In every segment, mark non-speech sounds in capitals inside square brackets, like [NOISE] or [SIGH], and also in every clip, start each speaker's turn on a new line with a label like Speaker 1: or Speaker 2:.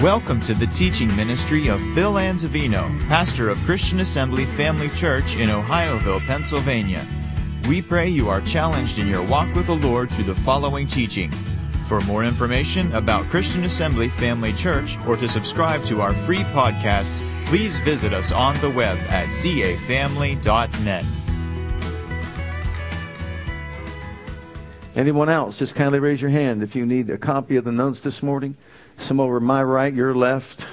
Speaker 1: Welcome to the teaching ministry of Bill Anzavino, pastor of Christian Assembly Family Church in Ohioville, Pennsylvania. We pray you are challenged in your walk with the Lord through the following teaching. For more information about Christian Assembly Family Church or to subscribe to our free podcasts, please visit us on the web at cafamily.net.
Speaker 2: Anyone else? Just kindly raise your hand if you need a copy of the notes this morning. Some over my right, your left.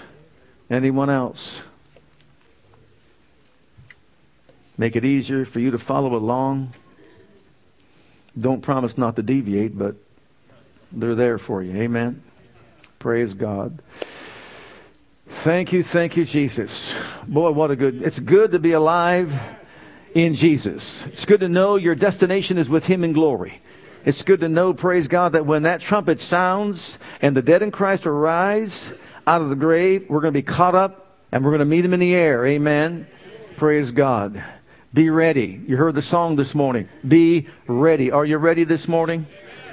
Speaker 2: Anyone else? Make it easier for you to follow along. Don't promise not to deviate, but they're there for you. Amen. Praise God. Thank you, thank you, Jesus. Boy, what a good, it's good to be alive in Jesus. It's good to know your destination is with Him in glory. It's good to know, praise God, that when that trumpet sounds and the dead in Christ arise out of the grave, we're going to be caught up and we're going to meet Him in the air. Amen. Praise God. Be ready. You heard the song this morning. Be ready. Are you ready this morning?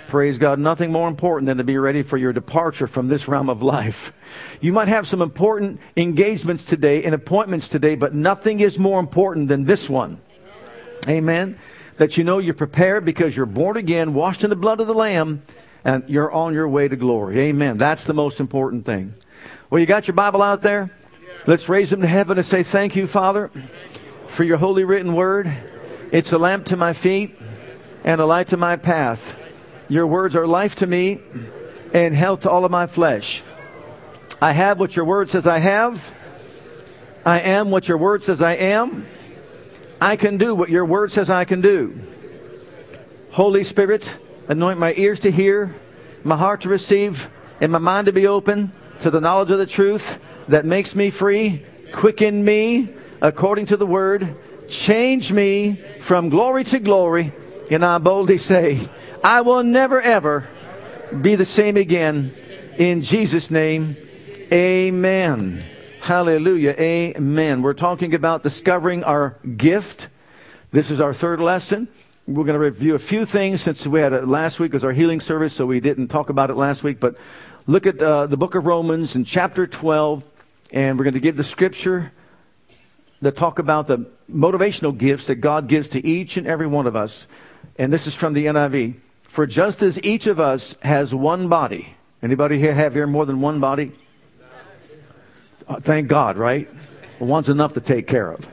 Speaker 2: Praise God. Nothing more important than to be ready for your departure from this realm of life. You might have some important engagements today and appointments today, but nothing is more important than this one. Amen that you know you're prepared because you're born again, washed in the blood of the Lamb, and you're on your way to glory. Amen. That's the most important thing. Well, you got your Bible out there? Let's raise them to heaven and say, Thank you, Father, for your holy written word. It's a lamp to my feet and a light to my path. Your words are life to me and health to all of my flesh. I have what your word says I have. I am what your word says I am. I can do what your word says I can do. Holy Spirit, anoint my ears to hear, my heart to receive, and my mind to be open to the knowledge of the truth that makes me free. Quicken me according to the word. Change me from glory to glory. And I boldly say, I will never ever be the same again. In Jesus' name, amen. Hallelujah. Amen. We're talking about discovering our gift. This is our third lesson. We're going to review a few things since we had it last week was our healing service, so we didn't talk about it last week. But look at uh, the book of Romans in chapter 12, and we're going to give the scripture that talk about the motivational gifts that God gives to each and every one of us. And this is from the NIV. For just as each of us has one body, anybody here have here more than one body? Uh, thank God, right? One's enough to take care of.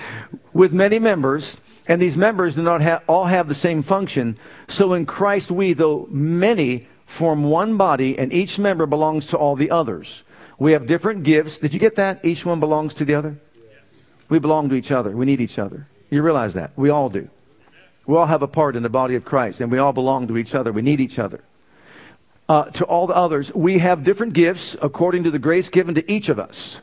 Speaker 2: [LAUGHS] With many members, and these members do not all have the same function. So in Christ, we, though many, form one body, and each member belongs to all the others. We have different gifts. Did you get that? Each one belongs to the other? We belong to each other. We need each other. You realize that? We all do. We all have a part in the body of Christ, and we all belong to each other. We need each other uh, to all the others. We have different gifts according to the grace given to each of us.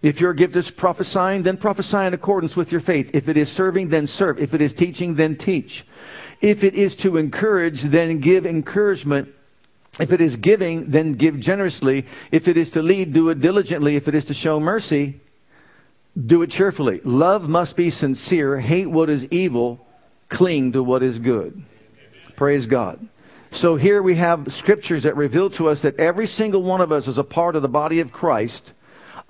Speaker 2: If your gift is prophesying, then prophesy in accordance with your faith. If it is serving, then serve. If it is teaching, then teach. If it is to encourage, then give encouragement. If it is giving, then give generously. If it is to lead, do it diligently. If it is to show mercy, do it cheerfully. Love must be sincere. Hate what is evil. Cling to what is good. Praise God. So here we have scriptures that reveal to us that every single one of us is a part of the body of Christ,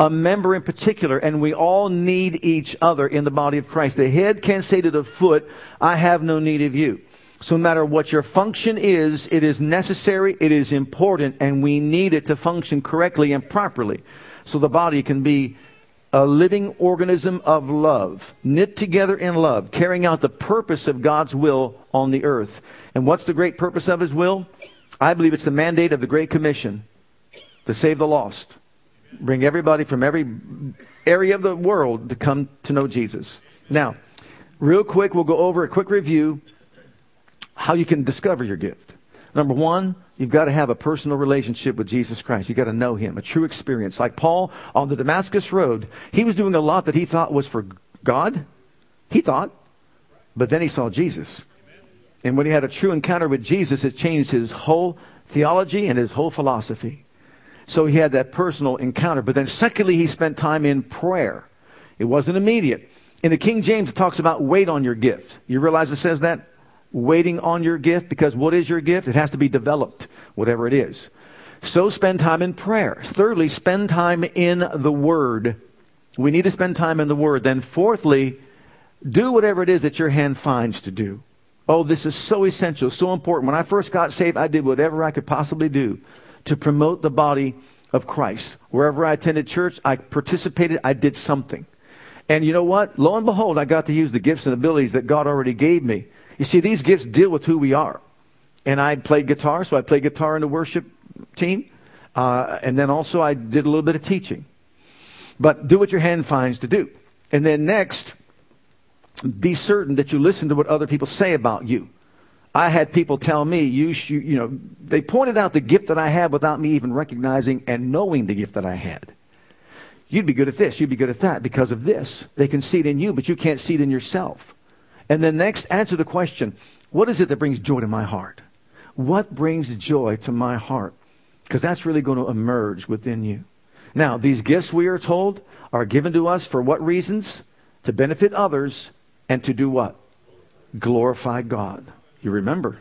Speaker 2: a member in particular, and we all need each other in the body of Christ. The head can say to the foot, I have no need of you. So no matter what your function is, it is necessary, it is important, and we need it to function correctly and properly. So the body can be a living organism of love, knit together in love, carrying out the purpose of God's will on the earth. And what's the great purpose of His will? I believe it's the mandate of the Great Commission to save the lost, bring everybody from every area of the world to come to know Jesus. Now, real quick, we'll go over a quick review how you can discover your gift. Number one, You've got to have a personal relationship with Jesus Christ. You've got to know Him, a true experience. Like Paul on the Damascus Road, he was doing a lot that he thought was for God. He thought. But then he saw Jesus. And when he had a true encounter with Jesus, it changed his whole theology and his whole philosophy. So he had that personal encounter. But then, secondly, he spent time in prayer. It wasn't immediate. In the King James, it talks about wait on your gift. You realize it says that? waiting on your gift because what is your gift? It has to be developed, whatever it is. So spend time in prayer. Thirdly, spend time in the Word. We need to spend time in the Word. Then, fourthly, do whatever it is that your hand finds to do. Oh, this is so essential, so important. When I first got saved, I did whatever I could possibly do to promote the body of Christ. Wherever I attended church, I participated, I did something. And you know what? Lo and behold, I got to use the gifts and abilities that God already gave me. You see, these gifts deal with who we are. And I played guitar, so I played guitar in the worship team. Uh, and then also I did a little bit of teaching. But do what your hand finds to do. And then next, be certain that you listen to what other people say about you. I had people tell me, you, you, you know, they pointed out the gift that I had without me even recognizing and knowing the gift that I had. You'd be good at this, you'd be good at that because of this. They can see it in you, but you can't see it in yourself. And then next, answer the question what is it that brings joy to my heart? What brings joy to my heart? Because that's really going to emerge within you. Now, these gifts we are told are given to us for what reasons? To benefit others and to do what? Glorify God. You remember.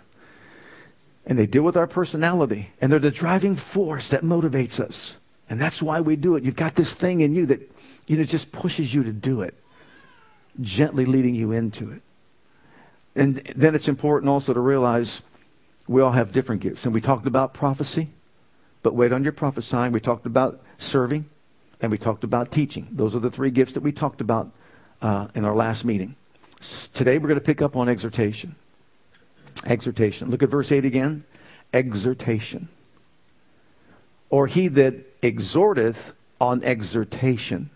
Speaker 2: And they deal with our personality, and they're the driving force that motivates us. And that's why we do it. You've got this thing in you that you know just pushes you to do it, gently leading you into it. And then it's important also to realize we all have different gifts. And we talked about prophecy, but wait on your prophesying. We talked about serving, and we talked about teaching. Those are the three gifts that we talked about uh, in our last meeting. Today we're going to pick up on exhortation. Exhortation. Look at verse 8 again. Exhortation. Or he that exhorteth on exhortation.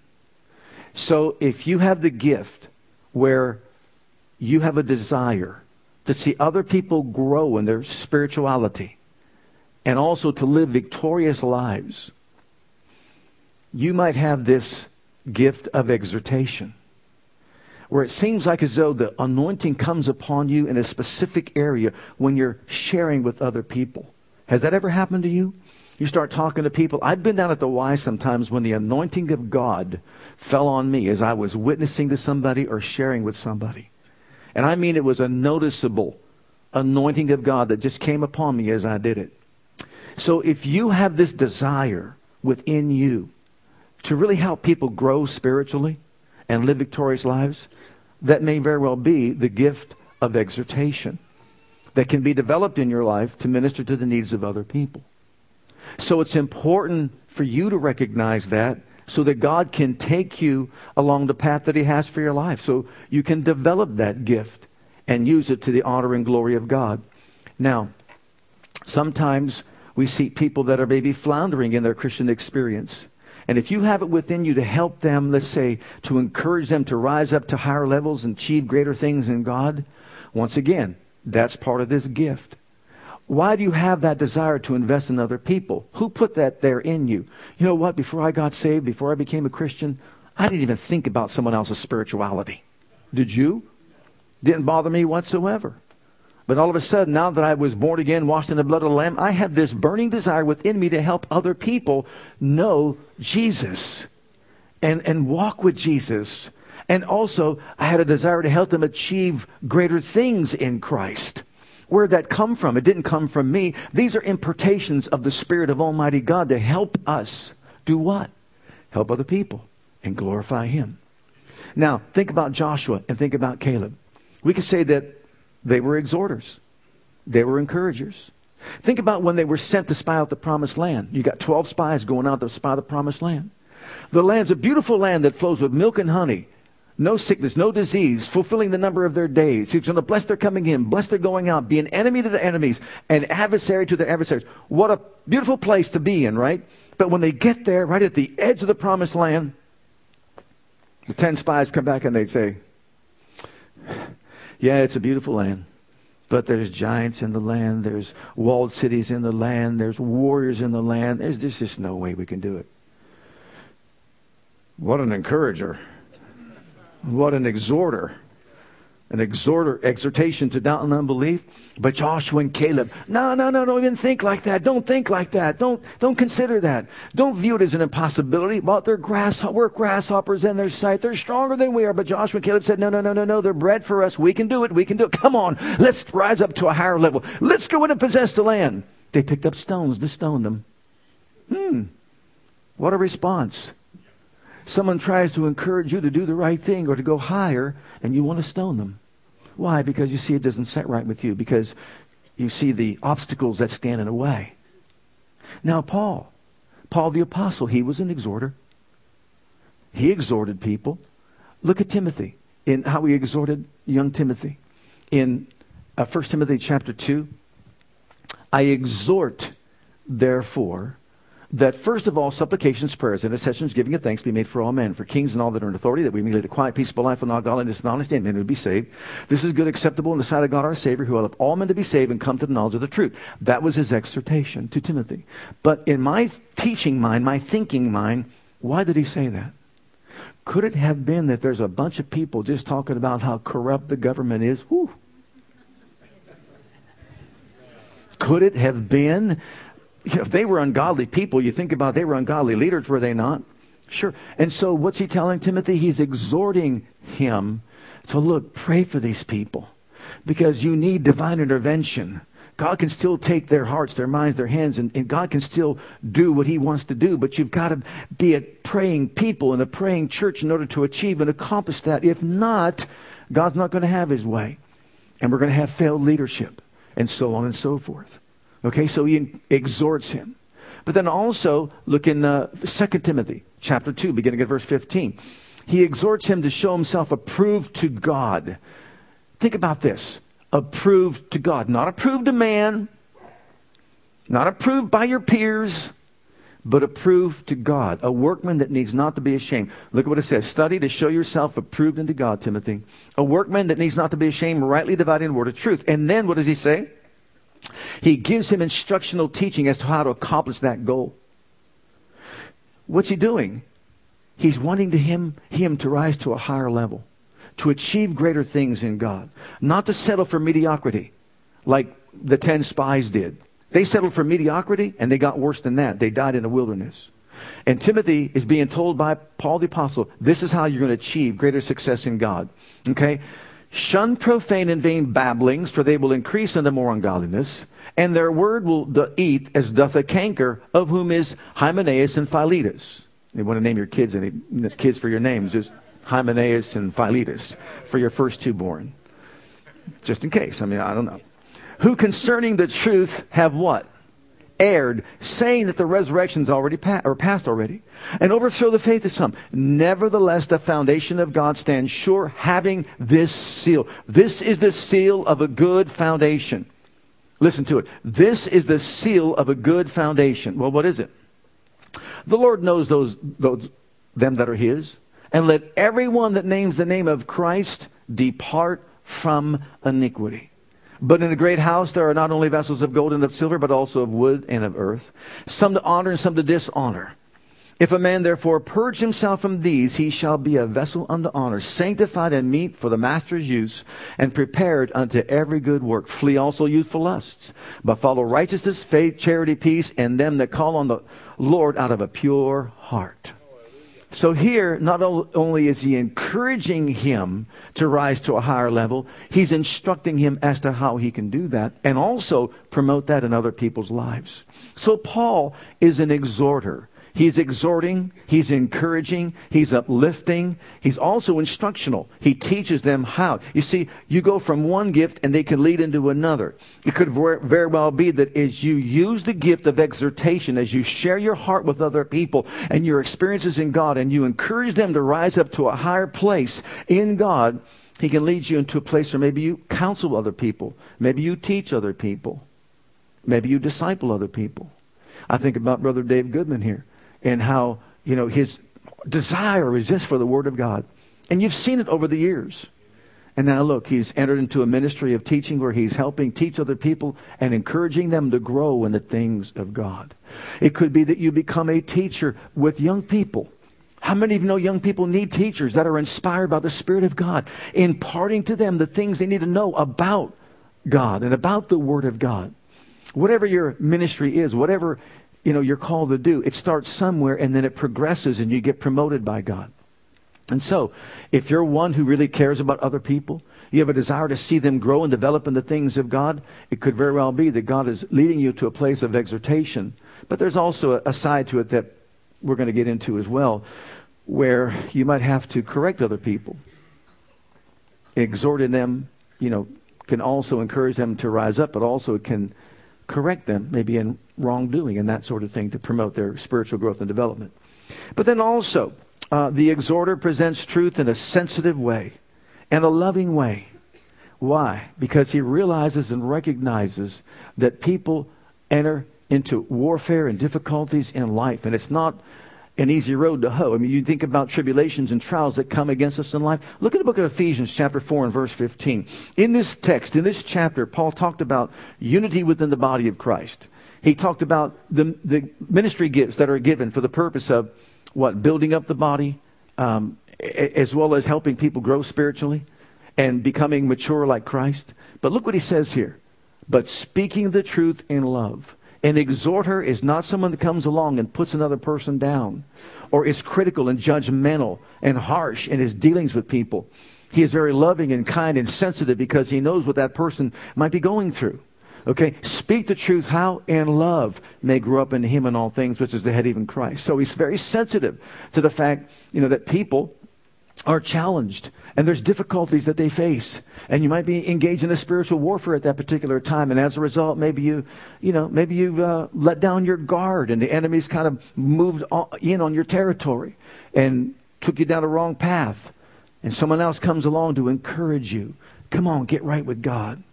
Speaker 2: So if you have the gift where you have a desire to see other people grow in their spirituality and also to live victorious lives, you might have this gift of exhortation where it seems like as though the anointing comes upon you in a specific area when you're sharing with other people. Has that ever happened to you? You start talking to people. I've been down at the Y sometimes when the anointing of God fell on me as I was witnessing to somebody or sharing with somebody. And I mean, it was a noticeable anointing of God that just came upon me as I did it. So if you have this desire within you to really help people grow spiritually and live victorious lives, that may very well be the gift of exhortation that can be developed in your life to minister to the needs of other people. So it's important for you to recognize that so that God can take you along the path that He has for your life. So you can develop that gift and use it to the honor and glory of God. Now, sometimes we see people that are maybe floundering in their Christian experience. And if you have it within you to help them, let's say, to encourage them to rise up to higher levels and achieve greater things in God, once again, that's part of this gift. Why do you have that desire to invest in other people? Who put that there in you? You know what? Before I got saved, before I became a Christian, I didn't even think about someone else's spirituality. Did you? Didn't bother me whatsoever. But all of a sudden, now that I was born again, washed in the blood of the Lamb, I had this burning desire within me to help other people know Jesus and, and walk with Jesus. And also, I had a desire to help them achieve greater things in Christ. Where'd that come from? It didn't come from me. These are impartations of the Spirit of Almighty God to help us do what? Help other people and glorify Him. Now, think about Joshua and think about Caleb. We could say that they were exhorters, they were encouragers. Think about when they were sent to spy out the promised land. You got 12 spies going out to spy the promised land. The land's a beautiful land that flows with milk and honey. No sickness, no disease, fulfilling the number of their days. He's going to bless their coming in, bless their going out, be an enemy to the enemies, an adversary to their adversaries. What a beautiful place to be in, right? But when they get there, right at the edge of the promised land, the 10 spies come back and they say, yeah, it's a beautiful land. But there's giants in the land. There's walled cities in the land. There's warriors in the land. There's, there's just no way we can do it. What an encourager. What an exhorter an exhorter, exhortation to doubt and unbelief. But Joshua and Caleb, no, no, no, don't even think like that. Don't think like that. Don't, don't consider that. Don't view it as an impossibility. But they're grass, we're grasshoppers in their sight. They're stronger than we are. But Joshua and Caleb said, no, no, no, no, no. They're bread for us. We can do it. We can do it. Come on. Let's rise up to a higher level. Let's go in and possess the land. They picked up stones to stone them. Hmm. What a response. Someone tries to encourage you to do the right thing or to go higher, and you want to stone them. Why? Because you see it doesn't set right with you, because you see the obstacles that stand in the way. Now, Paul, Paul the Apostle, he was an exhorter. He exhorted people. Look at Timothy in how he exhorted young Timothy. In uh, 1 Timothy chapter 2, I exhort, therefore, that first of all, supplications, prayers, intercessions, giving of thanks be made for all men, for kings and all that are in authority, that we may lead a quiet, peaceable life with all godliness and honesty, and men would be saved. This is good, acceptable in the sight of God our Savior, who will help all men to be saved and come to the knowledge of the truth. That was his exhortation to Timothy. But in my teaching mind, my thinking mind, why did he say that? Could it have been that there's a bunch of people just talking about how corrupt the government is? Whew. Could it have been? You [LAUGHS] know, if they were ungodly people, you think about they were ungodly leaders, were they not? Sure. And so what's he telling Timothy? He's exhorting him to look, pray for these people because you need divine intervention. God can still take their hearts, their minds, their hands, and, and, God can still do what He wants to do. But you've got to be a praying people and a praying church in order to achieve and accomplish that. If not, God's not going to have His way. And we're going to have failed leadership and so on and so forth. Okay, so He exhorts him. But then also, look in uh, 2 Timothy chapter 2, beginning at verse 15. He exhorts him to show himself approved to God. Think about this approved to God. Not approved to man, not approved by your peers, but approved to God. A workman that needs not to be ashamed. Look at what it says. Study to show yourself approved unto God, Timothy. A workman that needs not to be ashamed, rightly dividing the word of truth. And then what does he say? He gives him instructional teaching as to how to accomplish that goal. What's he doing? He's wanting to him, him to rise to a higher level to achieve greater things in God, not to settle for mediocrity like the 10 spies did. They settled for mediocrity and they got worse than that. They died in the wilderness. And Timothy is being told by Paul the Apostle, this is how you're going to achieve greater success in God. Okay? Shun profane and vain babblings, for they will increase unto more ungodliness, and their word will eat as doth a canker, of whom is Hymenaeus and Philetus. You want to name your kids any kids for your names. Just Hymenaeus and Philetus for your first two born. Just in case. I mean, I don't know. Who concerning the truth have what? Erred, saying that the resurrection's already pa- or passed already, and overthrow the faith of some. Nevertheless, the foundation of God stands sure, having this seal. This is the seal of a good foundation. Listen to it. This is the seal of a good foundation. Well, what is it? The Lord knows those, those them that are His. And let everyone that names the name of Christ depart from iniquity. But in a great house there are not only vessels of gold and of silver, but also of wood and of earth, some to honor and some to dishonor. If a man therefore purge himself from these, he shall be a vessel unto honor, sanctified and meet for the master's use, and prepared unto every good work. Flee also youthful lusts, but follow righteousness, faith, charity, peace, and them that call on the Lord out of a pure heart. So here, not only is he encouraging him to rise to a higher level, he's instructing him as to how he can do that and also promote that in other people's lives. So Paul is an exhorter. He's exhorting, he's encouraging, he's uplifting, he's also instructional. He teaches them how. You see, you go from one gift and they can lead into another. It could very well be that as you use the gift of exhortation, as you share your heart with other people and your experiences in God, and you encourage them to rise up to a higher place in God, He can lead you into a place where maybe you counsel other people, maybe you teach other people, maybe you disciple other people. I think about Brother Dave Goodman here and how, you know, his desire is just for the Word of God. And you've seen it over the years. And now look, he's entered into a ministry of teaching where he's helping teach other people and encouraging them to grow in the things of God. It could be that you become a teacher with young people. How many of you know young people need teachers that are inspired by the Spirit of God, imparting to them the things they need to know about God and about the Word of God? Whatever your ministry is, whatever you know, you're called to do. It starts somewhere and then it progresses and you get promoted by God. And so, if you're one who really cares about other people, you have a desire to see them grow and develop in the things of God, it could very well be that God is leading you to a place of exhortation. But there's also a side to it that we're going to get into as well, where you might have to correct other people. Exhorting them, you know, can also encourage them to rise up, but also it can correct them, maybe in wrongdoing and that sort of thing, to promote their spiritual growth and development. But then also, uh, the exhorter presents truth in a sensitive way and a loving way. Why? Because he realizes and recognizes that people enter into warfare and difficulties in life, and it's not an easy road to hoe. I mean, you think about tribulations and trials that come against us in life. Look at the book of Ephesians, chapter 4, and verse 15. In this text, in this chapter, Paul talked about unity within the body of Christ. He talked about the, the ministry gifts that are given for the purpose of what? Building up the body, um, as well as helping people grow spiritually and becoming mature like Christ. But look what he says here. But speaking the truth in love. An exhorter is not someone that comes along and puts another person down or is critical and judgmental and harsh in his dealings with people. He is very loving and kind and sensitive because he knows what that person might be going through. Okay, speak the truth how in love may grow up in him in all things, which is the head even Christ. So he's very sensitive to the fact, you know, that people are challenged and there's difficulties that they face and you might be engaged in a spiritual warfare at that particular time and as a result maybe you you know maybe you've uh, let down your guard and the enemy's kind of moved in on your territory and took you down a wrong path and someone else comes along to encourage you come on get right with god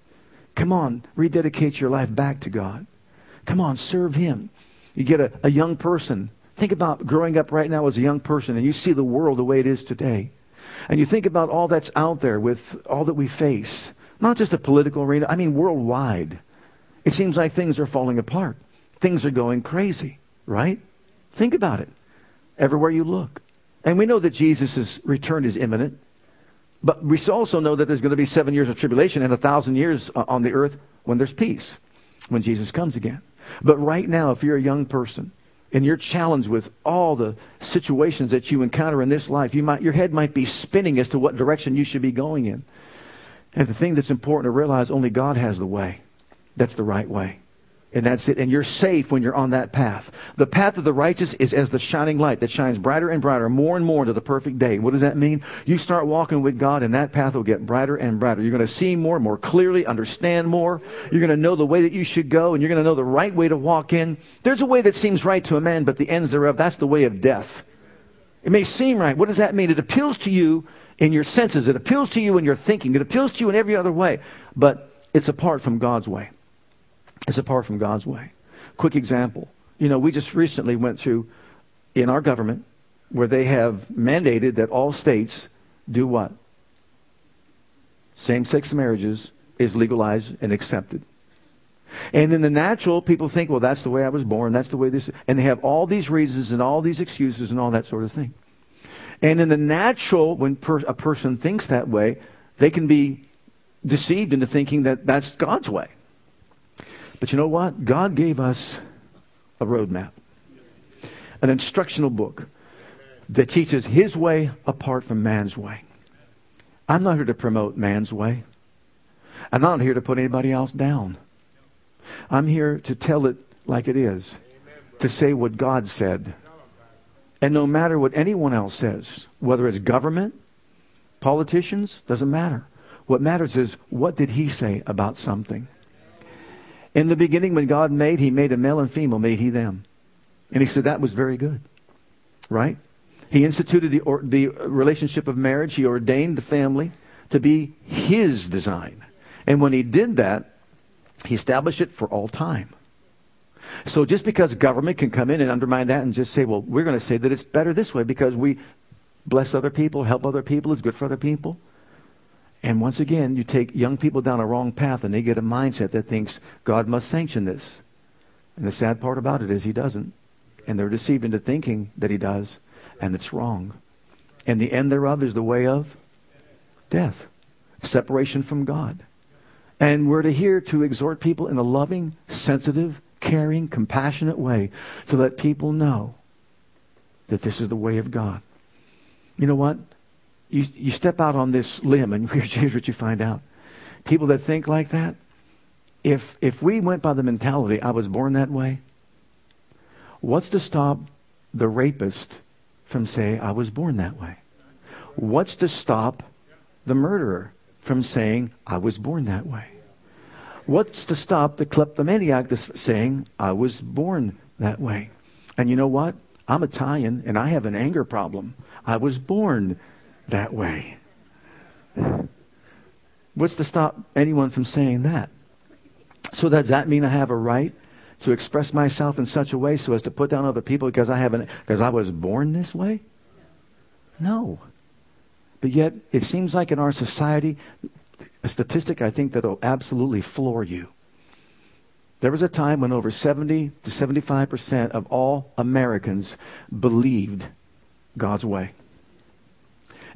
Speaker 2: Come on, rededicate your life back to God. Come on, serve Him. You get a, a young person. Think about growing up right now as a young person and you see the world the way it is today. And you think about all that's out there with all that we face, not just the political arena, I mean worldwide. It seems like things are falling apart. Things are going crazy, right? Think about it. Everywhere you look. And we know that Jesus' return is imminent. But we also know that there's going to be seven years of tribulation and a thousand years uh, on the earth when there's peace, when Jesus comes again. But right now, if you're a young person and you're challenged with all the situations that you encounter in this life, you might, your head might be spinning as to what direction you should be going in. And the thing that's important to realize only God has the way. That's the right way. And that's it. And you're safe when you're on that path. The path of the righteous is as the shining light that shines brighter and brighter, more and more to the perfect day. What does that mean? You start walking with God, and that path will get brighter and brighter. You're going to see more, more clearly, understand more. You're going to know the way that you should go, and you're going to know the right way to walk in. There's a way that seems right to a man, but the ends thereof, that's the way of death. It may seem right. What does that mean? It appeals to you in your senses, it appeals to you in your thinking, it appeals to you in every other way, but it's apart from God's way is apart from God's way. Quick example. You know, we just recently went through in our government where they have mandated that all states do what? Same sex marriages is legalized and accepted. And in the natural, people think, well, that's the way I was born, that's the way this, and they have all these reasons and all these excuses and all that sort of thing. And in the natural, when per, a person thinks that way, they can be deceived into thinking that that's God's way. But you know what? God gave us a roadmap, an instructional book that teaches his way apart from man's way. I'm not here to promote man's way. I'm not here to put anybody else down. I'm here to tell it like it is, to say what God said. And no matter what anyone else says, whether it's government, politicians, doesn't matter. What matters is what did he say about something? In the beginning, when God made, He made a male and female, made He them. And He said that was very good. Right? He instituted the, or, the relationship of marriage. He ordained the family to be His design. And when He did that, He established it for all time. So just because government can come in and undermine that and just say, well, we're going to say that it's better this way because we bless other people, help other people, it's good for other people. And once again, you take young people down a wrong path and they get a mindset that thinks God must sanction this. And the sad part about it is he doesn't. And they're deceived into thinking that he does, and it's wrong. And the end thereof is the way of death, separation from God. And we're to here to exhort people in a loving, sensitive, caring, compassionate way to let people know that this is the way of God. You know what? You, you step out on this limb, and here's, what you find out. People that think like that, if, if we went by the mentality, I was born that way, what's to stop the rapist from saying, I was born that way? What's to stop the murderer from saying, I was born that way? What's to stop the kleptomaniac saying, I was born that way? And you know what? I'm Italian and I have an anger problem. I was born that way. What's to stop anyone from saying that? So does that mean I have a right to express myself in such a way so as to put down other people because I haven't because I was born this way? No. But yet it seems like in our society a statistic I think that'll absolutely floor you. There was a time when over 70 to 75% of all Americans believed God's way.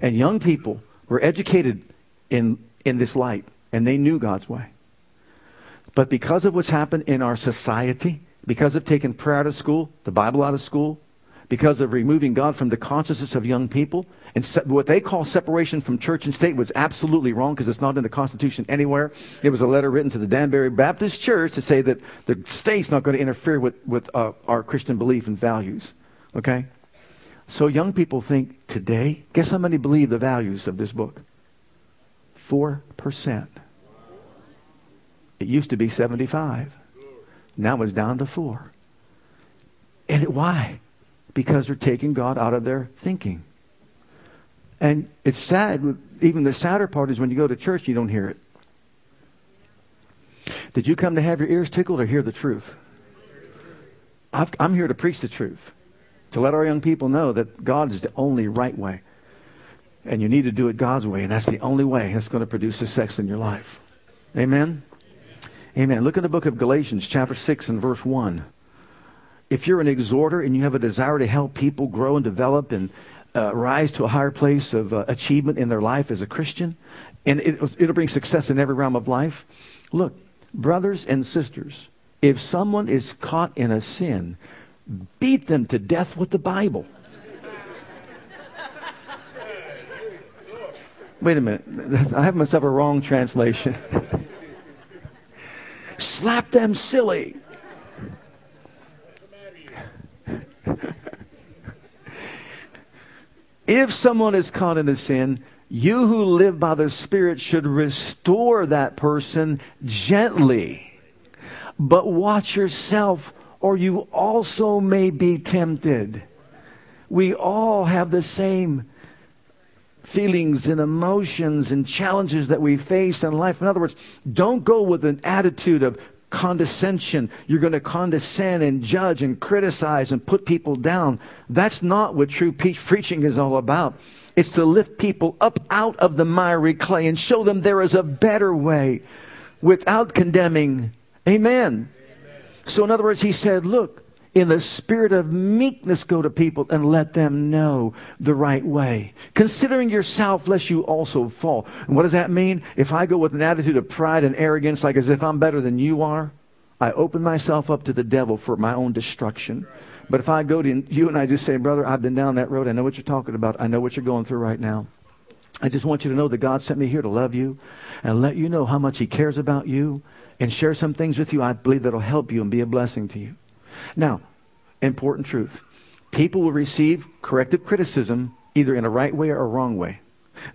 Speaker 2: And young people were educated in, in this light, and they knew God's way. But because of what's happened in our society, because of taking prayer out of school, the Bible out of school, because of removing God from the consciousness of young people, and se- what they call separation from church and state was absolutely wrong because it's not in the Constitution anywhere. It was a letter written to the Danbury Baptist Church to say that the state's not going to interfere with, with uh, our Christian belief and values. Okay? So young people think today, guess how many believe the values of this book? 4%. It used to be 75. Now it's down to 4. And why? Because they're taking God out of their thinking. And it's sad, even the sadder part is when you go to church, you don't hear it. Did you come to have your ears tickled or hear the truth? i am here to preach the truth to let our young people know that God is the only right way. And you need to do it God's way, and that's the only way that's going to produce success in your life. Amen? Amen. Look in the book of Galatians, chapter 6, and verse 1. If you're an exhorter and you have a desire to help people grow and develop and uh, rise to a higher place of uh, achievement in their life as a Christian, and it, it'll bring success in every realm of life, look, brothers and sisters, if someone is caught in a sin, beat them to death with the Bible. Wait a minute. I have myself a wrong translation. Slap them silly. if someone is caught in a sin, you who live by the Spirit should restore that person gently. But watch yourself or you also may be tempted. We all have the same feelings and emotions and challenges that we face in life. In other words, don't go with an attitude of condescension. You're going to condescend and judge and criticize and put people down. That's not what true preaching is all about. It's to lift people up out of the miry clay and show them there is a better way without condemning. Amen. So, in other words, he said, Look, in the spirit of meekness, go to people and let them know the right way. Considering yourself, lest you also fall. And what does that mean? If I go with an attitude of pride and arrogance, like as if I'm better than you are, I open myself up to the devil for my own destruction. But if I go to you and I just say, Brother, I've been down that road. I know what you're talking about. I know what you're going through right now. I just want you to know that God sent me here to love you and let you know how much He cares about you and share some things with you I believe that'll help you and be a blessing to you. Now, important truth. People will receive corrective criticism either in a right way or a wrong way.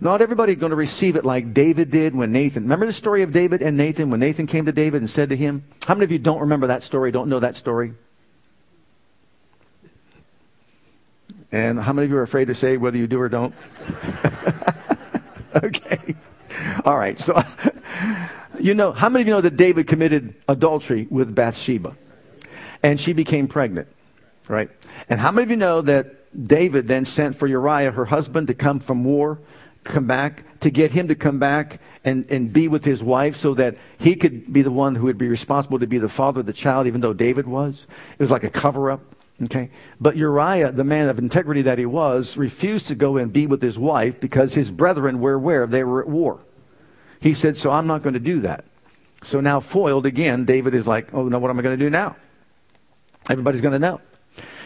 Speaker 2: Not everybody's going to receive it like David did when Nathan. Remember the story of David and Nathan when Nathan came to David and said to him, How many of you don't remember that story, don't know that story? And how many of you are afraid to say whether you do or don't? [LAUGHS] okay. All right. So you know, how many of you know that David committed adultery with Bathsheba? And she became pregnant, right? And how many of you know that David then sent for Uriah, her husband, to come from war, come back, to get him to come back and, and be with his wife so that he could be the one who would be responsible to be the father of the child, even though David was? It was like a cover up. Okay? But Uriah, the man of integrity that he was, refused to go and be with his wife because his brethren were where they were at war. He said, So I'm not going to do that. So now, foiled again, David is like, Oh, no, what am I going to do now? Everybody's going to know.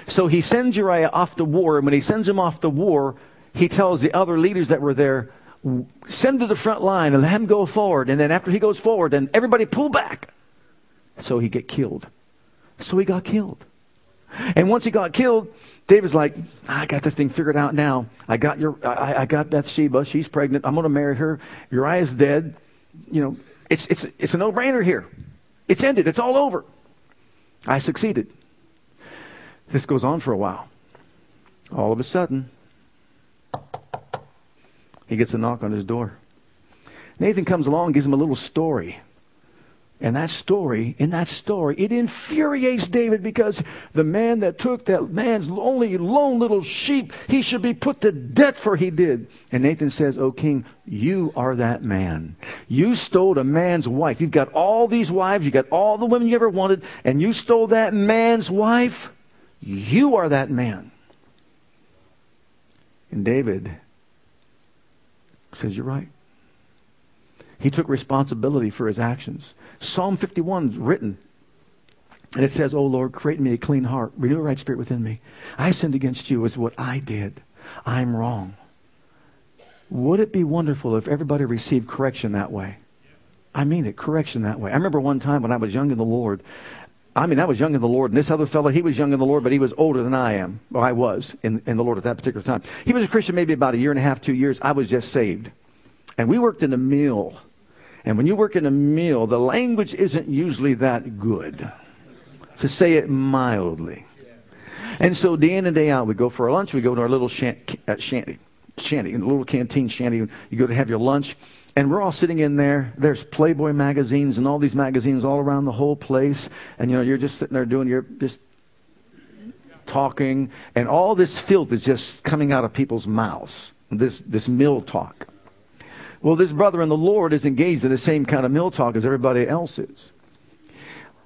Speaker 2: So he sends Uriah off to war, and when he sends him off to war, he tells the other leaders that were there, send to the front line and let him go forward. And then after he goes forward, then everybody pull back. So he get killed. So he got killed. And once he got killed, David's like, I got this thing figured out now. I got your, I, I got Bathsheba. She's pregnant. I'm going to marry her. Uriah's dead. You know, it's, it's, it's a no-brainer here. It's ended. It's all over. I succeeded. This goes on for a while. All of a sudden, he gets a knock on his door. Nathan comes along, gives him a little story. And that story, in that story, it infuriates David because the man that took that man's only lone little sheep, he should be put to death for he did. And Nathan says, O king, you are that man. You stole a man's wife. You've got all these wives, you got all the women you ever wanted, and you stole that man's wife. You are that man. And David says, You're right. He took responsibility for his actions. Psalm 51 is written, and it says, Oh Lord, create in me a clean heart, renew a right spirit within me. I sinned against you, is what I did. I'm wrong. Would it be wonderful if everybody received correction that way? I mean it, correction that way. I remember one time when I was young in the Lord, I mean, I was young in the Lord, and this other fellow, he was young in the Lord, but he was older than I am. I was in, in the Lord at that particular time. He was a Christian maybe about a year and a half, two years. I was just saved. And we worked in a mill. And when you work in a mill, the language isn't usually that good, to say it mildly. And so day in and day out, we go for our lunch, we go to our little shanty, uh, shanty, shanty, a little canteen shanty. You go to have your lunch, and we're all sitting in there. There's Playboy magazines and all these magazines all around the whole place. And you know, you're just sitting there doing your just talking, and all this filth is just coming out of people's mouths. This this mill talk. Well, this brother in the Lord is engaged in the same kind of mill talk as everybody else is.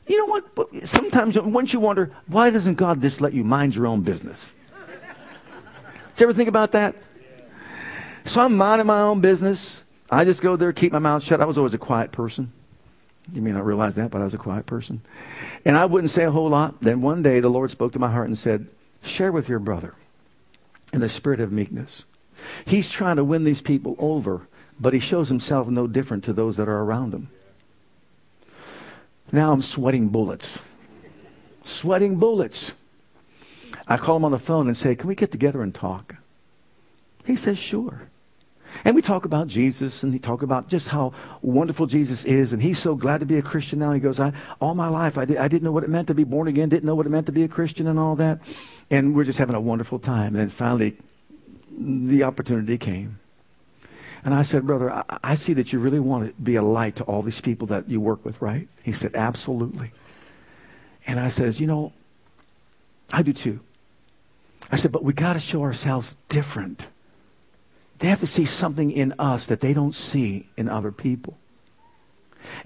Speaker 2: You know what? Sometimes once you wonder, why doesn't God just let you mind your own business? Did you ever think about that? So I'm minding my own business. I just go there, keep my mouth shut. I was always a quiet person. You may not realize that, but I was a quiet person. And I wouldn't say a whole lot. Then one day the Lord spoke to my heart and said, Share with your brother in the spirit of meekness. He's trying to win these people over, but he shows himself no different to those that are around him. Now I'm sweating bullets. Sweating bullets. I call him on the phone and say, Can we get together and talk? He says, Sure. And we talk about Jesus and we talk about just how wonderful Jesus is. And he's so glad to be a Christian now. He goes, I, all my life, I, did, I didn't know what it meant to be born again, didn't know what it meant to be a Christian and all that. And we're just having a wonderful time. And then finally, the opportunity came. And I said, Brother, I, I see that you really want to be a light to all these people that you work with, right? He said, Absolutely. And I says, You know, I do too. I said, But we got to show ourselves different. They have to see something in us that they don't see in other people.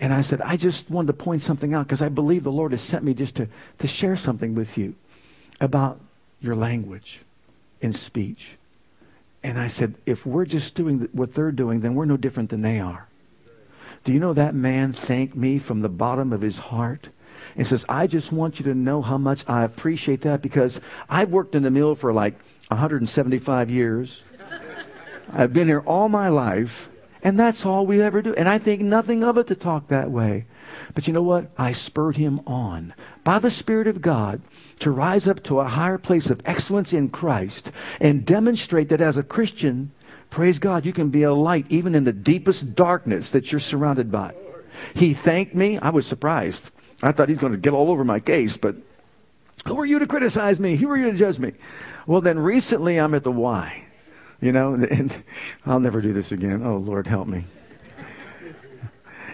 Speaker 2: And I said, I just wanted to point something out because I believe the Lord has sent me just to, to share something with you about your language in speech. And I said, if we're just doing what they're doing, then we're no different than they are. Do you know that man thanked me from the bottom of his heart? And says, I just want you to know how much I appreciate that because I've worked in the mill for like 175 years. I've been here all my life, and that's all we ever do. And I think nothing of it to talk that way. But you know what? I spurred him on by the Spirit of God to rise up to a higher place of excellence in Christ and demonstrate that as a Christian, praise God, you can be a light even in the deepest darkness that you're surrounded by. He thanked me. I was surprised. I thought he's going to get all over my case, but who are you to criticize me? Who are you to judge me? Well, then recently I'm at the Y. You know, [LAUGHS] and I'll never do this again. Oh, Lord, help me.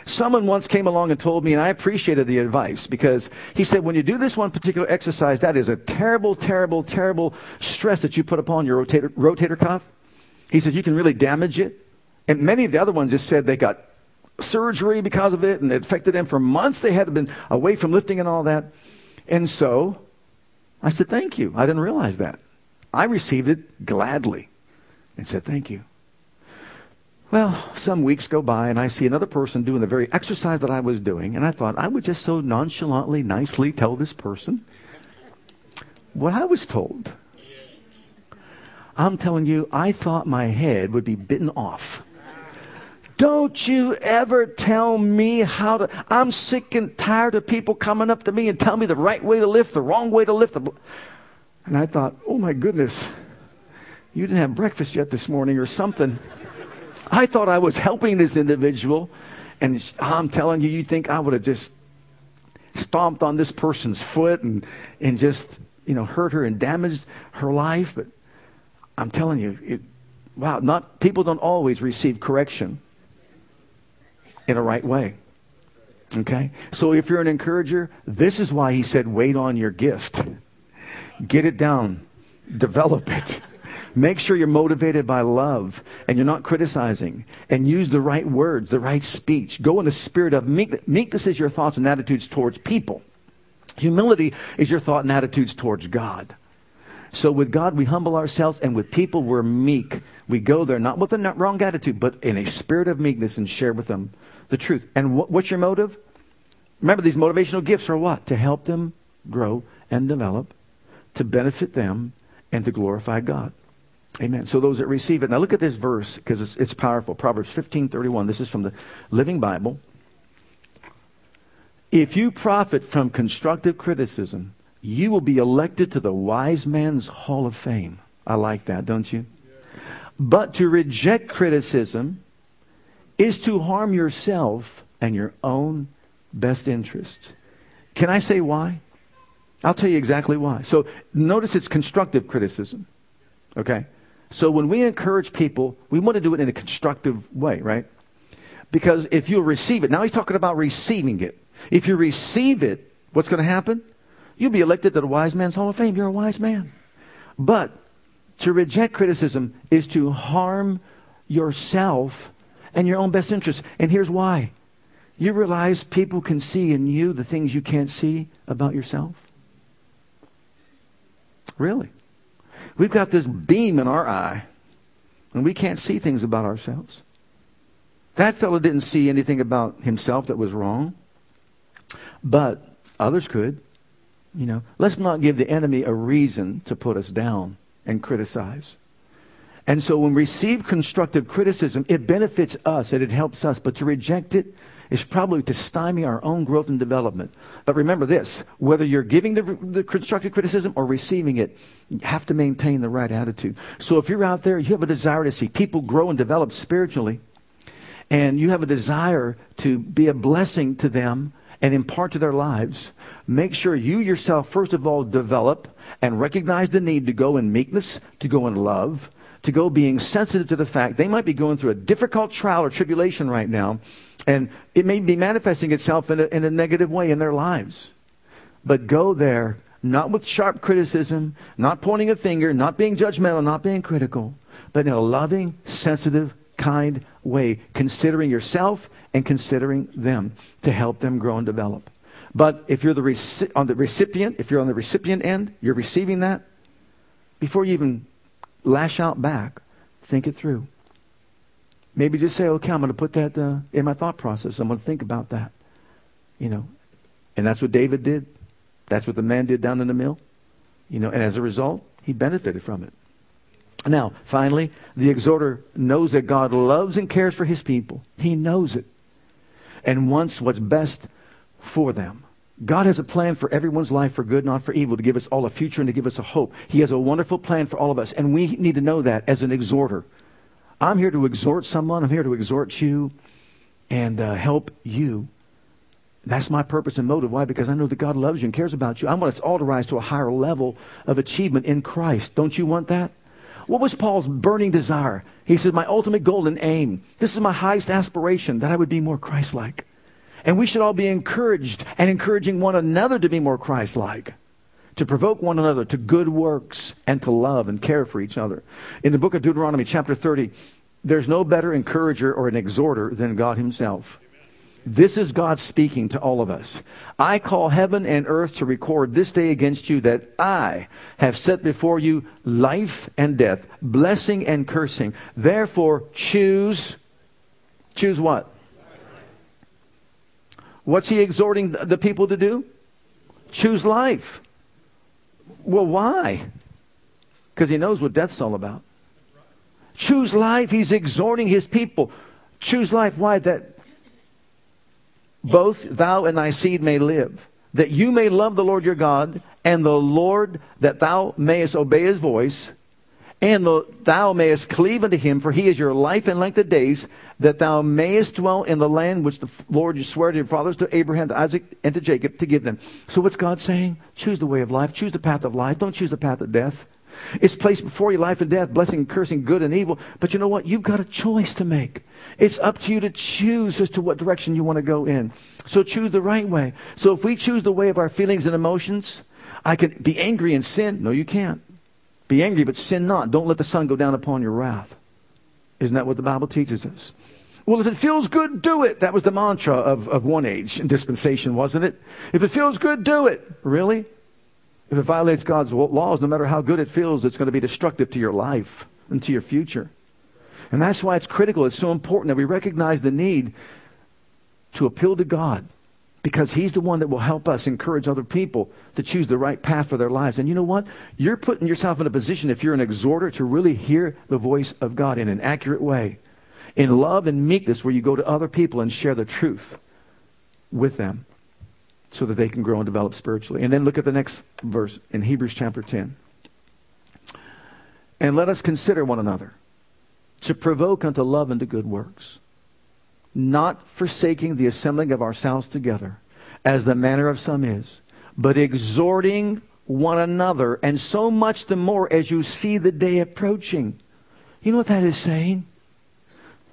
Speaker 2: Someone once came along and told me, and I appreciated the advice because he said, when you do this one particular exercise, that is a terrible, terrible, terrible stress that you put upon your rotator, rotator cuff. He said, you can really damage it. And many of the other ones just said they got surgery because of it and it affected them for months. They had been away from lifting and all that. And so I said, thank you. I didn't realize that. I received it gladly and said, Thank you. Well, some weeks go by and I see another person doing the very exercise that I was doing, and I thought I would just so nonchalantly, nicely tell this person what I was told. I'm telling you, I thought my head would be bitten off. Don't you ever tell me how to. I'm sick and tired of people coming up to me and telling me the right way to lift, the wrong way to lift. The... And I thought, oh my goodness, you didn't have breakfast yet this morning or something. I thought I was helping this individual. And I'm telling you, you think I would have just stomped on this person's foot and, and just, you know, hurt her and damaged her life. But I'm telling you, it, wow, not, people don't always receive correction in a right way. Okay? So if you're an encourager, this is why he said, wait on your gift. Get it down, develop it. [LAUGHS] Make sure you're motivated by love and you're not criticizing and use the right words, the right speech. Go in the spirit of meekness. Meekness is your thoughts and attitudes towards people. Humility is your thought and attitudes towards God. So with God, we humble ourselves, and with people, we're meek. We go there not with a wrong attitude, but in a spirit of meekness and share with them the truth. And what, what's your motive? Remember, these motivational gifts are what? To help them grow and develop, to benefit them, and to glorify God. Amen. So those that receive it. Now look at this verse because it's, it's powerful. Proverbs 15 31. This is from the Living Bible. If you profit from constructive criticism, you will be elected to the wise man's hall of fame. I like that, don't you? But to reject criticism is to harm yourself and your own best interests. Can I say why? I'll tell you exactly why. So notice it's constructive criticism. Okay? So when we encourage people, we want to do it in a constructive way, right? Because if you receive it, now he's talking about receiving it. If you receive it, what's going to happen? You'll be elected to the Wise Man's Hall of Fame. You're a wise man. But to reject criticism is to harm yourself and your own best interest. And here's why. You realize people can see in you the things you can't see about yourself? Really? We've got this beam in our eye, and we can't see things about ourselves. That fellow didn't see anything about himself that was wrong, but others could. You know, let's not give the enemy a reason to put us down and criticize. And so when we receive constructive criticism, it benefits us and it helps us. But to reject it is probably to stymie our own growth and development. But remember this whether you're giving the, the, constructive criticism or receiving it, you have to maintain the right attitude. So if you're out there, you have a desire to see people grow and develop spiritually, and you have a desire to be a blessing to them and impart to their lives, make sure you yourself, first of all, develop and recognize the need to go in meekness, to go in love, to go being sensitive to the fact they might be going through a difficult trial or tribulation right now, and it may be manifesting itself in a, in a negative way in their lives. But go there, not with sharp criticism, not pointing a finger, not being judgmental, not being critical, but in a loving, sensitive, kind way, considering yourself and considering them to help them grow and develop. But if you're the reci- on the recipient, if you're on the recipient end, you're receiving that, before you even lash out back. Think it through. Maybe just say, okay, I'm going to put that uh, in my thought process. I'm going to think about that. You know, and that's what David did. That's what the man did down in the mill. You know, and as a result, he benefited from it. Now, finally, the exhorter knows that God loves and cares for his people. He knows it and wants what's best for them. God has a plan for everyone's life for good, not for evil, to give us all a future and to give us a hope. He has a wonderful plan for all of us, and we need to know that as an exhorter. I'm here to exhort someone, I'm here to exhort you and uh, help you. That's my purpose and motive. Why? Because I know that God loves you and cares about you. I want us all to rise to a higher level of achievement in Christ. Don't you want that? What was Paul's burning desire? He said, My ultimate goal and aim, this is my highest aspiration, that I would be more Christ like. And we should all be encouraged and encouraging one another to be more Christ like, to provoke one another to good works and to love and care for each other. In the book of Deuteronomy, chapter 30, there's no better encourager or an exhorter than God Himself. This is God speaking to all of us. I call heaven and earth to record this day against you that I have set before you life and death, blessing and cursing. Therefore, choose. Choose what? What's he exhorting the people to do? Choose life. Well, why? because he knows what death's all about. Choose life. He's exhorting his people. Choose life. Why? That both thou and thy seed may live, that you may love the Lord your God, and the Lord that thou mayest obey his voice, and thou mayest cleave unto him, for he is your life and length of days, that thou mayest dwell in the land which the Lord you swear to your fathers, to Abraham, to Isaac, and to Jacob, to give them. So what's God saying? Choose the way of life. Choose the path of life. Don't choose the path of death. It's placed before you life and death, blessing and cursing, good and evil. But you know what? You've got a choice to make. It's up to you to choose as to what direction you want to go in. So choose the right way. So if we choose the way of our feelings and emotions, I can be angry and sin. No, you can't. Be angry, but sin not. Don't let the sun go down upon your wrath. Isn't that what the Bible teaches us? Well, if it feels good, do it. That was the mantra of, of one age and dispensation, wasn't it? If it feels good, do it. Really? If it violates God's laws, no matter how good it feels, it's going to be destructive to your life and to your future. And that's why it's critical. It's so important that we recognize the need to appeal to God because He's the one that will help us encourage other people to choose the right path for their lives. And you know what? You're putting yourself in a position, if you're an exhorter, to really hear the voice of God in an accurate way, in love and meekness, where you go to other people and share the truth with them so that they can grow and develop spiritually. And then look at the next verse in Hebrews chapter 10. And let us consider one another to provoke unto love and to good works, not forsaking the assembling of ourselves together, as the manner of some is, but exhorting one another, and so much the more as you see the day approaching. You know what that is saying?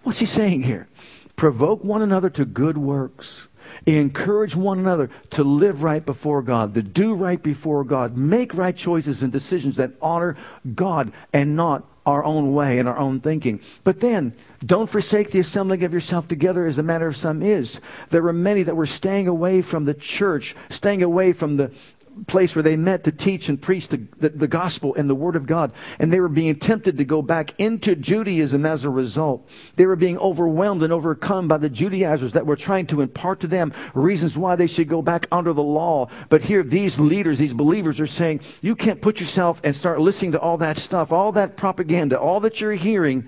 Speaker 2: What's he saying here? Provoke one another to good works Encourage one another to live right before God, to do right before God, make right choices and decisions that honor God and not our own way and our own thinking. But then, don't forsake the assembling of yourself together as the matter of some is. There were many that were staying away from the church, staying away from the place where they met to teach and preach the, the, the, gospel and the word of God. And they were being tempted to go back into Judaism as a result. They were being overwhelmed and overcome by the Judaizers that were trying to impart to them reasons why they should go back under the law. But here, these leaders, these believers are saying, you can't put yourself and start listening to all that stuff, all that propaganda, all that you're hearing.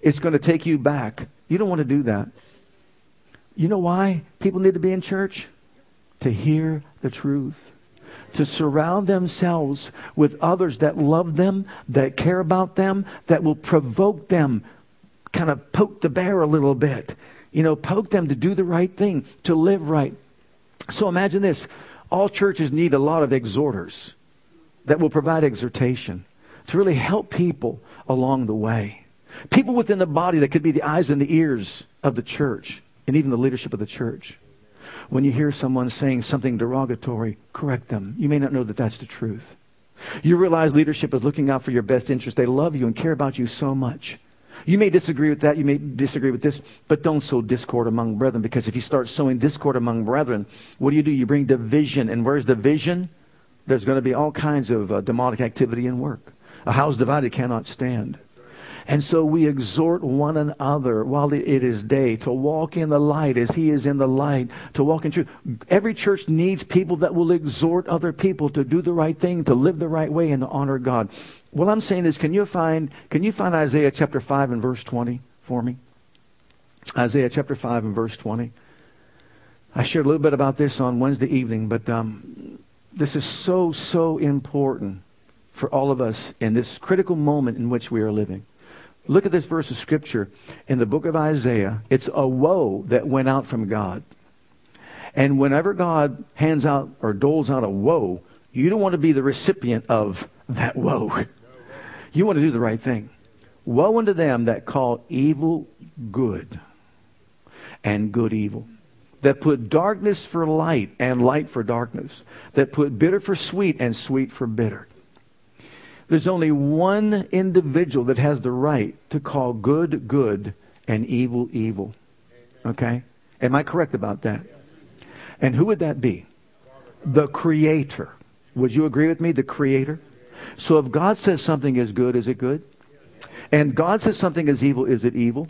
Speaker 2: It's going to take you back. You don't want to do that. You know why people need to be in church? To hear the truth to surround themselves with others that love them, that care about them, that will provoke them, kind of poke the bear a little bit. You know, poke them to do the right thing, to live right. So imagine this all churches need a lot of exhorters that will provide exhortation to really help people along the way. People within the body that could be the eyes and the ears of the church and even the leadership of the church. When you hear someone saying something derogatory, correct them. You may not know that that's the truth. You realize leadership is looking out for your best interest. They love you and care about you so much. You may disagree with that, you may disagree with this, but don't sow discord among brethren because if you start sowing discord among brethren, what do you do? You bring division. And where's division? There's going to be all kinds of uh, demonic activity and work. A house divided cannot stand. And so we exhort one another while it is day to walk in the light as he is in the light, to walk in truth. Every church needs people that will exhort other people to do the right thing, to live the right way, and to honor God. Well, I'm saying this, can you find, can you find Isaiah chapter 5 and verse 20 for me? Isaiah chapter 5 and verse 20. I shared a little bit about this on Wednesday evening, but um, this is so, so important for all of us in this critical moment in which we are living. Look at this verse of scripture in the book of Isaiah. It's a woe that went out from God. And whenever God hands out or doles out a woe, you don't want to be the recipient of that woe. You want to do the right thing. Woe unto them that call evil good and good evil, that put darkness for light and light for darkness, that put bitter for sweet and sweet for bitter. There's only one individual that has the right to call good good and evil evil. Okay? Am I correct about that? And who would that be? The Creator. Would you agree with me? The Creator? So if God says something is good, is it good? And God says something is evil, is it evil?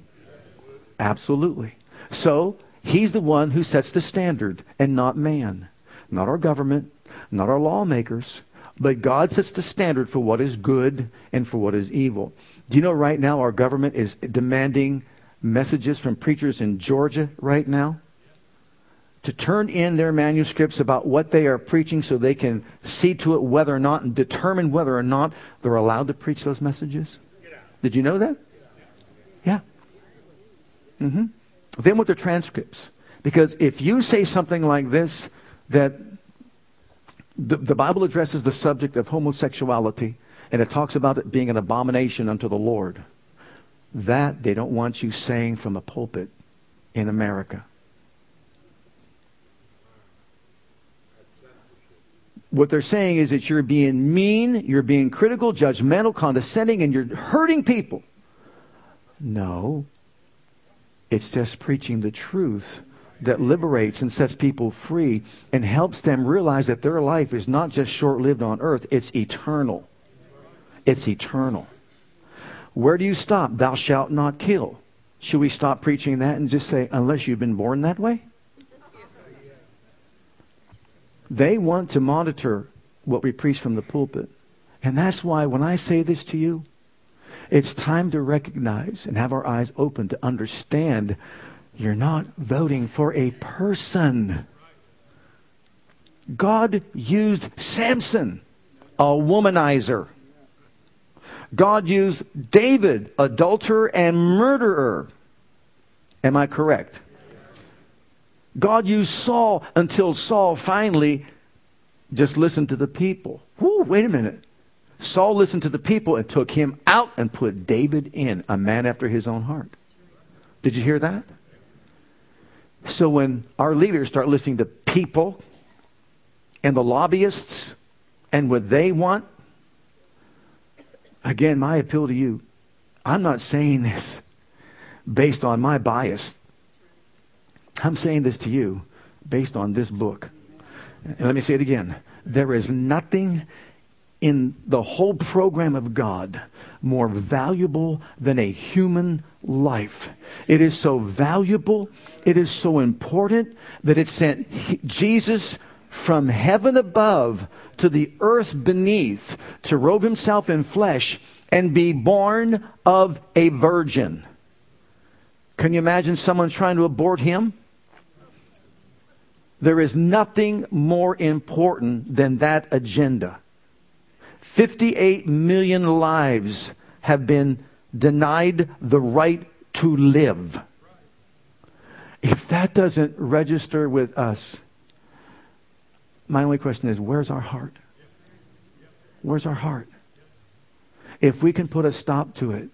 Speaker 2: Absolutely. So He's the one who sets the standard and not man. Not our government, not our lawmakers, But God sets the standard for what is good and for what is evil. Do you know right now our government is demanding messages from preachers in Georgia right now? to turn in their manuscripts about what they are preaching so they can see to it whether or not and determine whether or not they're allowed to preach those messages? Did you know that? Yeah. Mm-hmm. Then with their transcripts. Because if you say something like this, that the, the Bible addresses the subject of homosexuality and it talks about it being an abomination unto the Lord, that they don't want you saying from a pulpit in America. what they're saying is that you're being mean, you're being critical, judgmental, condescending, and you're hurting people. No. It's just preaching the truth that liberates and sets people free and helps them realize that their life is not just short lived on earth, it's eternal. It's eternal. Where do you stop? Thou shalt not kill. Should we stop preaching that and just say, unless you've been born that way? They want to monitor what we preach from the pulpit. And that's why when I say this to you, it's time to recognize and have our eyes open to understand you're not voting for a person. God used Samson, a womanizer. God used David, adulterer and murderer. Am I correct? God used Saul until Saul finally just listened to the people. Wait a minute. Saul listened to the people and took him out and put David in, a man after his own heart. Did you hear that? So when our leaders start listening to people and the lobbyists and what they want, again, my appeal to you, I'm not saying this based on my bias. I'm saying this to you based on this book. And let me say it again. There is nothing in the whole program of God more valuable than a human life. It is so valuable, it is so important that it sent Jesus from heaven above to the earth beneath to robe himself in flesh and be born of a virgin. Can you imagine someone trying to abort him? There is nothing more important than that agenda. 58 million lives have been denied the right to live. If that doesn't register with us, my only question is where's our heart? Where's our heart? If we can put a stop to it,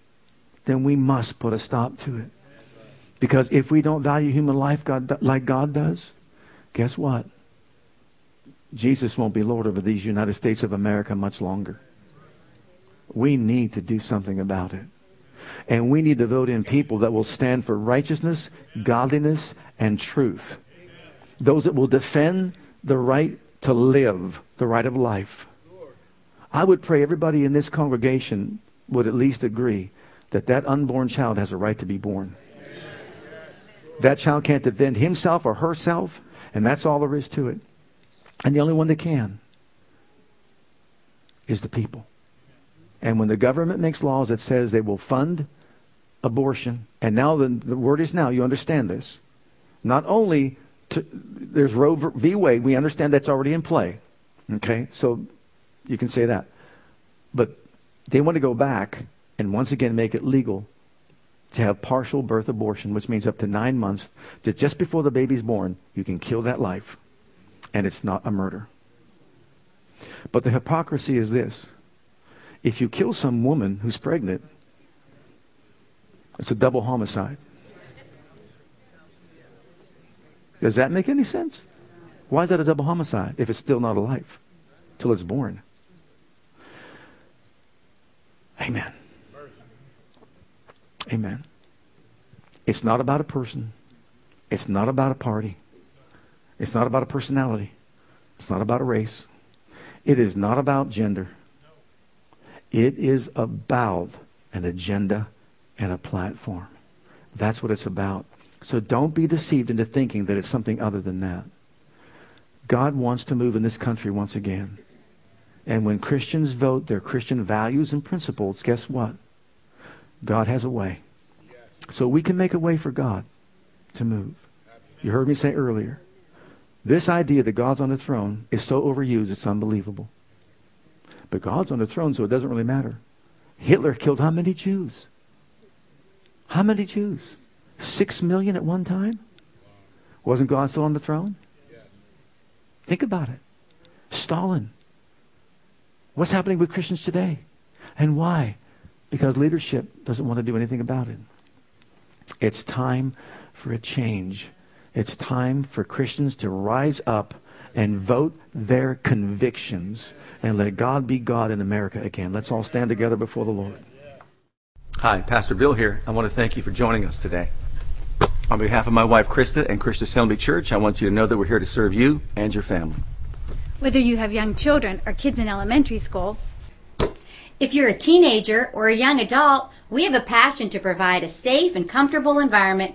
Speaker 2: then we must put a stop to it. Because if we don't value human life God, like God does, guess what? Jesus won't be Lord over these United States of America much longer. We need to do something about it. And we need to vote in people that will stand for righteousness, godliness, and truth. Those that will defend the right to live, the right of life. I would pray everybody in this congregation would at least agree that that unborn child has a right to be born. That child can't defend himself or herself and that's all there is to it. And the only one that can is the people. And when the government makes laws that says they will fund abortion, and now the, the word is now, you understand this. Not only to, there's Roe v. Wade, we understand that's already in play. Okay, so you can say that. But they want to go back and once again make it legal to have partial birth abortion, which means up to nine months, just before the baby's born, you can kill that life, and it's not a murder. But the hypocrisy is this if you kill some woman who's pregnant, it's a double homicide. Does that make any sense? Why is that a double homicide if it's still not alive till it's born? Amen. Amen. It's not about a person. It's not about a party. It's not about a personality. It's not about a race. It is not about gender. It is about an agenda and a platform. That's what it's about. So don't be deceived into thinking that it's something other than that. God wants to move in this country once again.
Speaker 3: And when Christians vote their Christian values and principles, guess what? God has a way. So we can make a way for God to move. You heard me say earlier. This idea that God's on the throne is so overused, it's unbelievable. But God's on the throne, so it doesn't really matter. Hitler killed how many Jews? How many Jews? Six million at one time? Wasn't God still on the throne? Think about it. Stalin. What's happening with Christians today? And why? Because leadership doesn't want to do anything about it. It's time for a change. It's time for Christians to rise up and vote their convictions and let God be God in America again. Let's all stand together before the Lord.
Speaker 2: Hi, Pastor Bill here. I want to thank you for joining us today. On behalf of my wife Krista and Christian Assembly Church, I want you to know that we're here to serve you and your family.
Speaker 4: Whether you have young children or kids in elementary school,
Speaker 5: if you're a teenager or a young adult, we have a passion to provide a safe and comfortable environment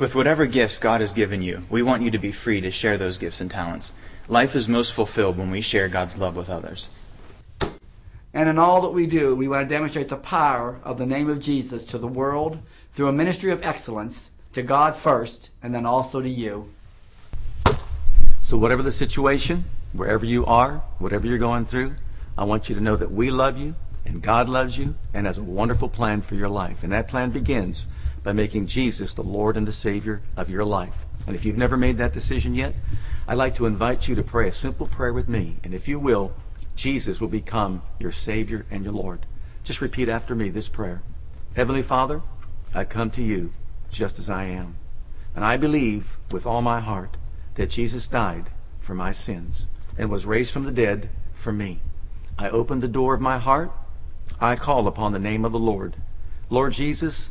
Speaker 1: With whatever gifts God has given you, we want you to be free to share those gifts and talents. Life is most fulfilled when we share God's love with others.
Speaker 6: And in all that we do, we want to demonstrate the power of the name of Jesus to the world through a ministry of excellence to God first and then also to you.
Speaker 2: So, whatever the situation, wherever you are, whatever you're going through, I want you to know that we love you and God loves you and has a wonderful plan for your life. And that plan begins by making Jesus the Lord and the Savior of your life. And if you've never made that decision yet, I'd like to invite you to pray a simple prayer with me. And if you will, Jesus will become your Savior and your Lord. Just repeat after me this prayer Heavenly Father, I come to you just as I am. And I believe with all my heart that Jesus died for my sins and was raised from the dead for me. I open the door of my heart. I call upon the name of the Lord. Lord Jesus,